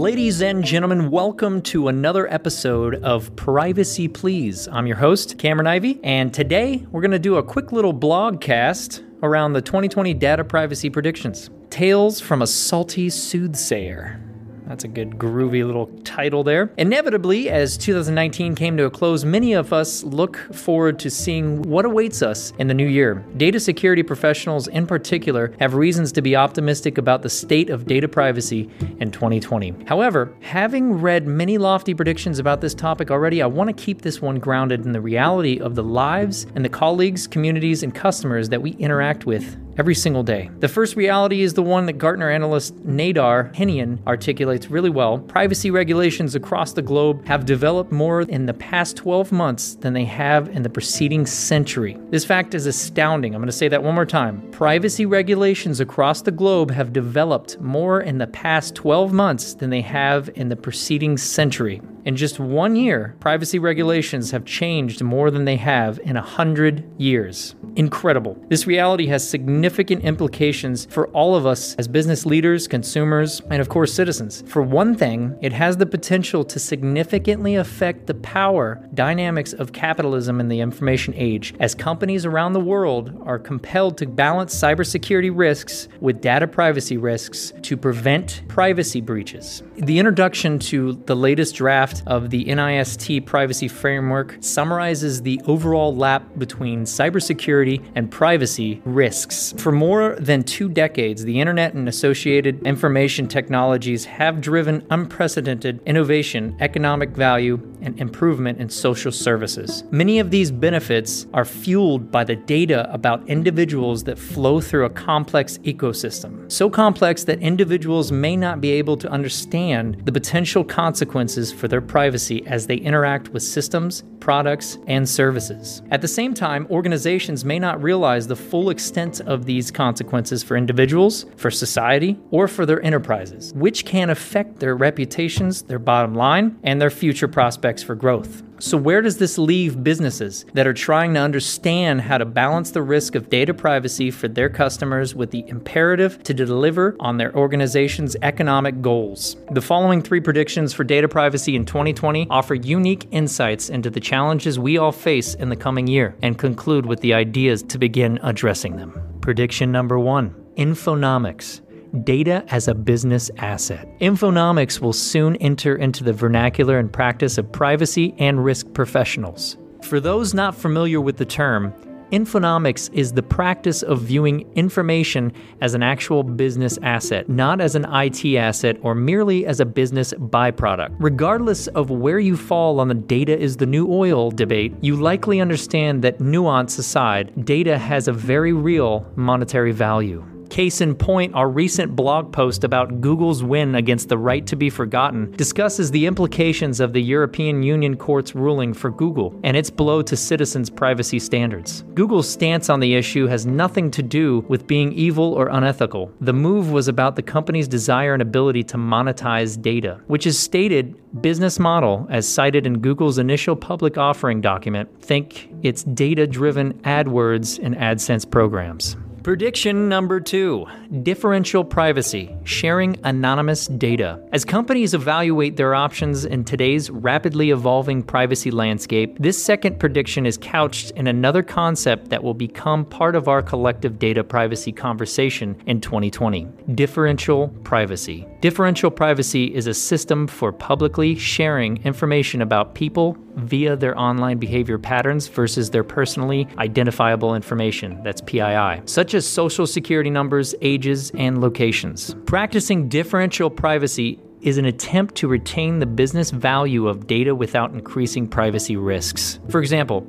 Ladies and gentlemen, welcome to another episode of Privacy Please. I'm your host, Cameron Ivy, and today we're going to do a quick little blog cast around the 2020 data privacy predictions. Tales from a salty soothsayer. That's a good groovy little title there. Inevitably, as 2019 came to a close, many of us look forward to seeing what awaits us in the new year. Data security professionals, in particular, have reasons to be optimistic about the state of data privacy in 2020. However, having read many lofty predictions about this topic already, I want to keep this one grounded in the reality of the lives and the colleagues, communities, and customers that we interact with every single day. The first reality is the one that Gartner analyst Nader Henein articulates really well. Privacy regulations across the globe have developed more in the past 12 months than they have in the preceding century. This fact is astounding. I'm going to say that one more time. Privacy regulations across the globe have developed more in the past 12 months than they have in the preceding century. In just one year, privacy regulations have changed more than they have in a hundred years. Incredible. This reality has significant implications for all of us as business leaders, consumers, and of course, citizens. For one thing, it has the potential to significantly affect the power dynamics of capitalism in the information age, as companies around the world are compelled to balance cybersecurity risks with data privacy risks to prevent privacy breaches. The introduction to the latest draft draft of the NIST privacy framework summarizes the overall lap between cybersecurity and privacy risks. For more than two decades, the internet and associated information technologies have driven unprecedented innovation, economic value, and improvement in social services. Many of these benefits are fueled by the data about individuals that flow through a complex ecosystem. So complex that individuals may not be able to understand the potential consequences for their their privacy as they interact with systems, products, and services. At the same time, organizations may not realize the full extent of these consequences for individuals, for society, or for their enterprises, which can affect their reputations, their bottom line, and their future prospects for growth. So, where does this leave businesses that are trying to understand how to balance the risk of data privacy for their customers with the imperative to deliver on their organization's economic goals? The following three predictions for data privacy in 2020 offer unique insights into the challenges we all face in the coming year and conclude with the ideas to begin addressing them. Prediction number one Infonomics data as a business asset. Infonomics will soon enter into the vernacular and practice of privacy and risk professionals. For those not familiar with the term, Infonomics is the practice of viewing information as an actual business asset, not as an IT asset or merely as a business byproduct. Regardless of where you fall on the data is the new oil debate, you likely understand that nuance aside, data has a very real monetary value. Case in point, our recent blog post about Google's win against the right to be forgotten discusses the implications of the European Union Court's ruling for Google and its blow to citizens' privacy standards. Google's stance on the issue has nothing to do with being evil or unethical. The move was about the company's desire and ability to monetize data, which is stated business model as cited in Google's initial public offering document. Think its data driven AdWords and AdSense programs. Prediction number two differential privacy, sharing anonymous data. As companies evaluate their options in today's rapidly evolving privacy landscape, this second prediction is couched in another concept that will become part of our collective data privacy conversation in 2020 differential privacy. Differential privacy is a system for publicly sharing information about people via their online behavior patterns versus their personally identifiable information, that's PII, such as social security numbers, ages, and locations. Practicing differential privacy is an attempt to retain the business value of data without increasing privacy risks. For example,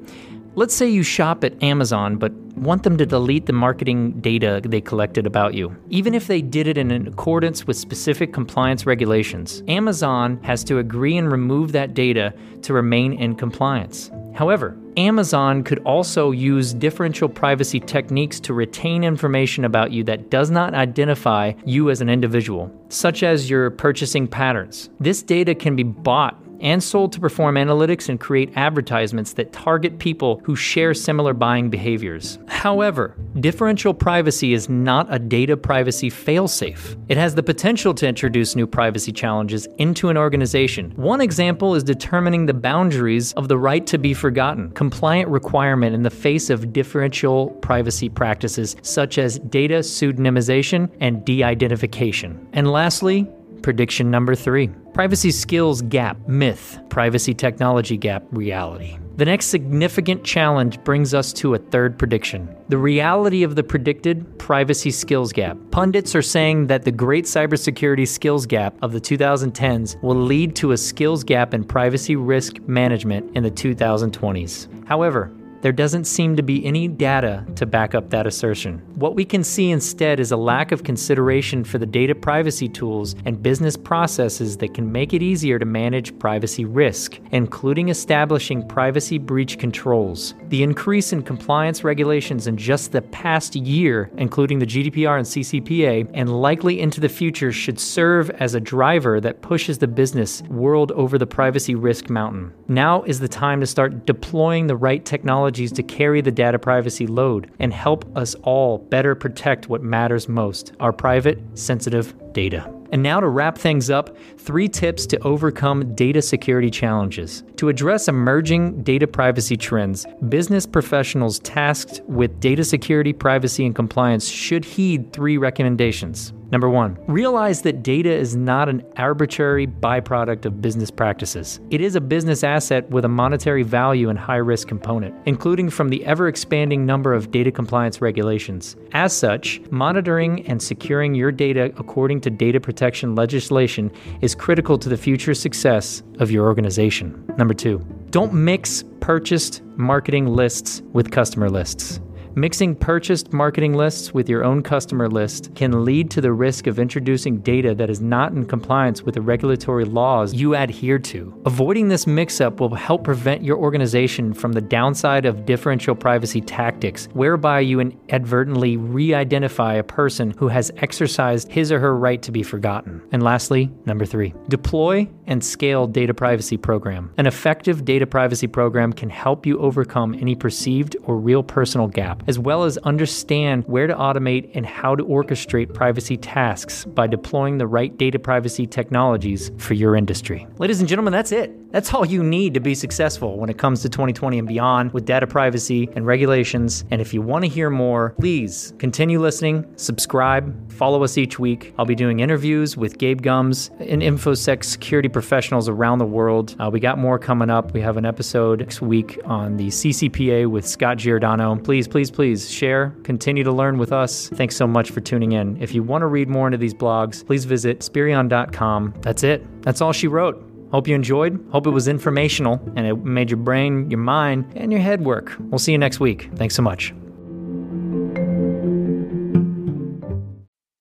Let's say you shop at Amazon but want them to delete the marketing data they collected about you. Even if they did it in accordance with specific compliance regulations, Amazon has to agree and remove that data to remain in compliance. However, Amazon could also use differential privacy techniques to retain information about you that does not identify you as an individual, such as your purchasing patterns. This data can be bought and sold to perform analytics and create advertisements that target people who share similar buying behaviors. However, differential privacy is not a data privacy failsafe. It has the potential to introduce new privacy challenges into an organization. One example is determining the boundaries of the right to be forgotten, compliant requirement in the face of differential privacy practices such as data pseudonymization and de identification. And lastly, Prediction number three privacy skills gap, myth, privacy technology gap, reality. The next significant challenge brings us to a third prediction the reality of the predicted privacy skills gap. Pundits are saying that the great cybersecurity skills gap of the 2010s will lead to a skills gap in privacy risk management in the 2020s. However, there doesn't seem to be any data to back up that assertion. What we can see instead is a lack of consideration for the data privacy tools and business processes that can make it easier to manage privacy risk, including establishing privacy breach controls. The increase in compliance regulations in just the past year, including the GDPR and CCPA, and likely into the future, should serve as a driver that pushes the business world over the privacy risk mountain. Now is the time to start deploying the right technologies to carry the data privacy load and help us all better protect what matters most our private, sensitive data. And now to wrap things up, three tips to overcome data security challenges. To address emerging data privacy trends, business professionals tasked with data security, privacy, and compliance should heed three recommendations. Number one, realize that data is not an arbitrary byproduct of business practices. It is a business asset with a monetary value and high risk component, including from the ever expanding number of data compliance regulations. As such, monitoring and securing your data according to data protection legislation is critical to the future success of your organization. Number two, don't mix purchased marketing lists with customer lists. Mixing purchased marketing lists with your own customer list can lead to the risk of introducing data that is not in compliance with the regulatory laws you adhere to. Avoiding this mix up will help prevent your organization from the downside of differential privacy tactics, whereby you inadvertently re identify a person who has exercised his or her right to be forgotten. And lastly, number three, deploy and scale data privacy program. An effective data privacy program can help you overcome any perceived or real personal gap as well as understand where to automate and how to orchestrate privacy tasks by deploying the right data privacy technologies for your industry. Ladies and gentlemen, that's it. That's all you need to be successful when it comes to 2020 and beyond with data privacy and regulations. And if you want to hear more, please continue listening, subscribe, follow us each week. I'll be doing interviews with Gabe Gumbs and InfoSec security professionals around the world. Uh, we got more coming up. We have an episode next week on the CCPA with Scott Giordano. Please, please, please share, continue to learn with us. Thanks so much for tuning in. If you want to read more into these blogs, please visit Spirion.com. That's it. That's all she wrote. Hope you enjoyed. Hope it was informational and it made your brain, your mind, and your head work. We'll see you next week. Thanks so much.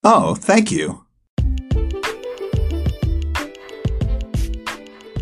Oh, thank you.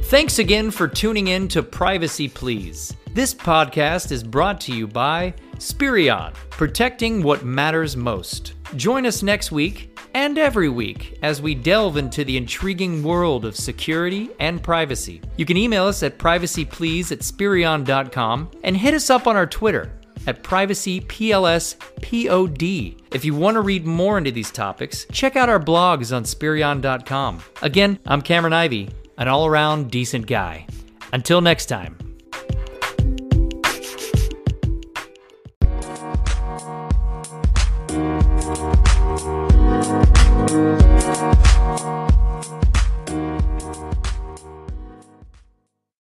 Thanks again for tuning in to Privacy Please. This podcast is brought to you by Spirion, protecting what matters most. Join us next week and every week as we delve into the intriguing world of security and privacy. You can email us at privacyplease at spirion.com and hit us up on our Twitter at privacyplspod. If you want to read more into these topics, check out our blogs on spirion.com. Again, I'm Cameron Ivy, an all around decent guy. Until next time.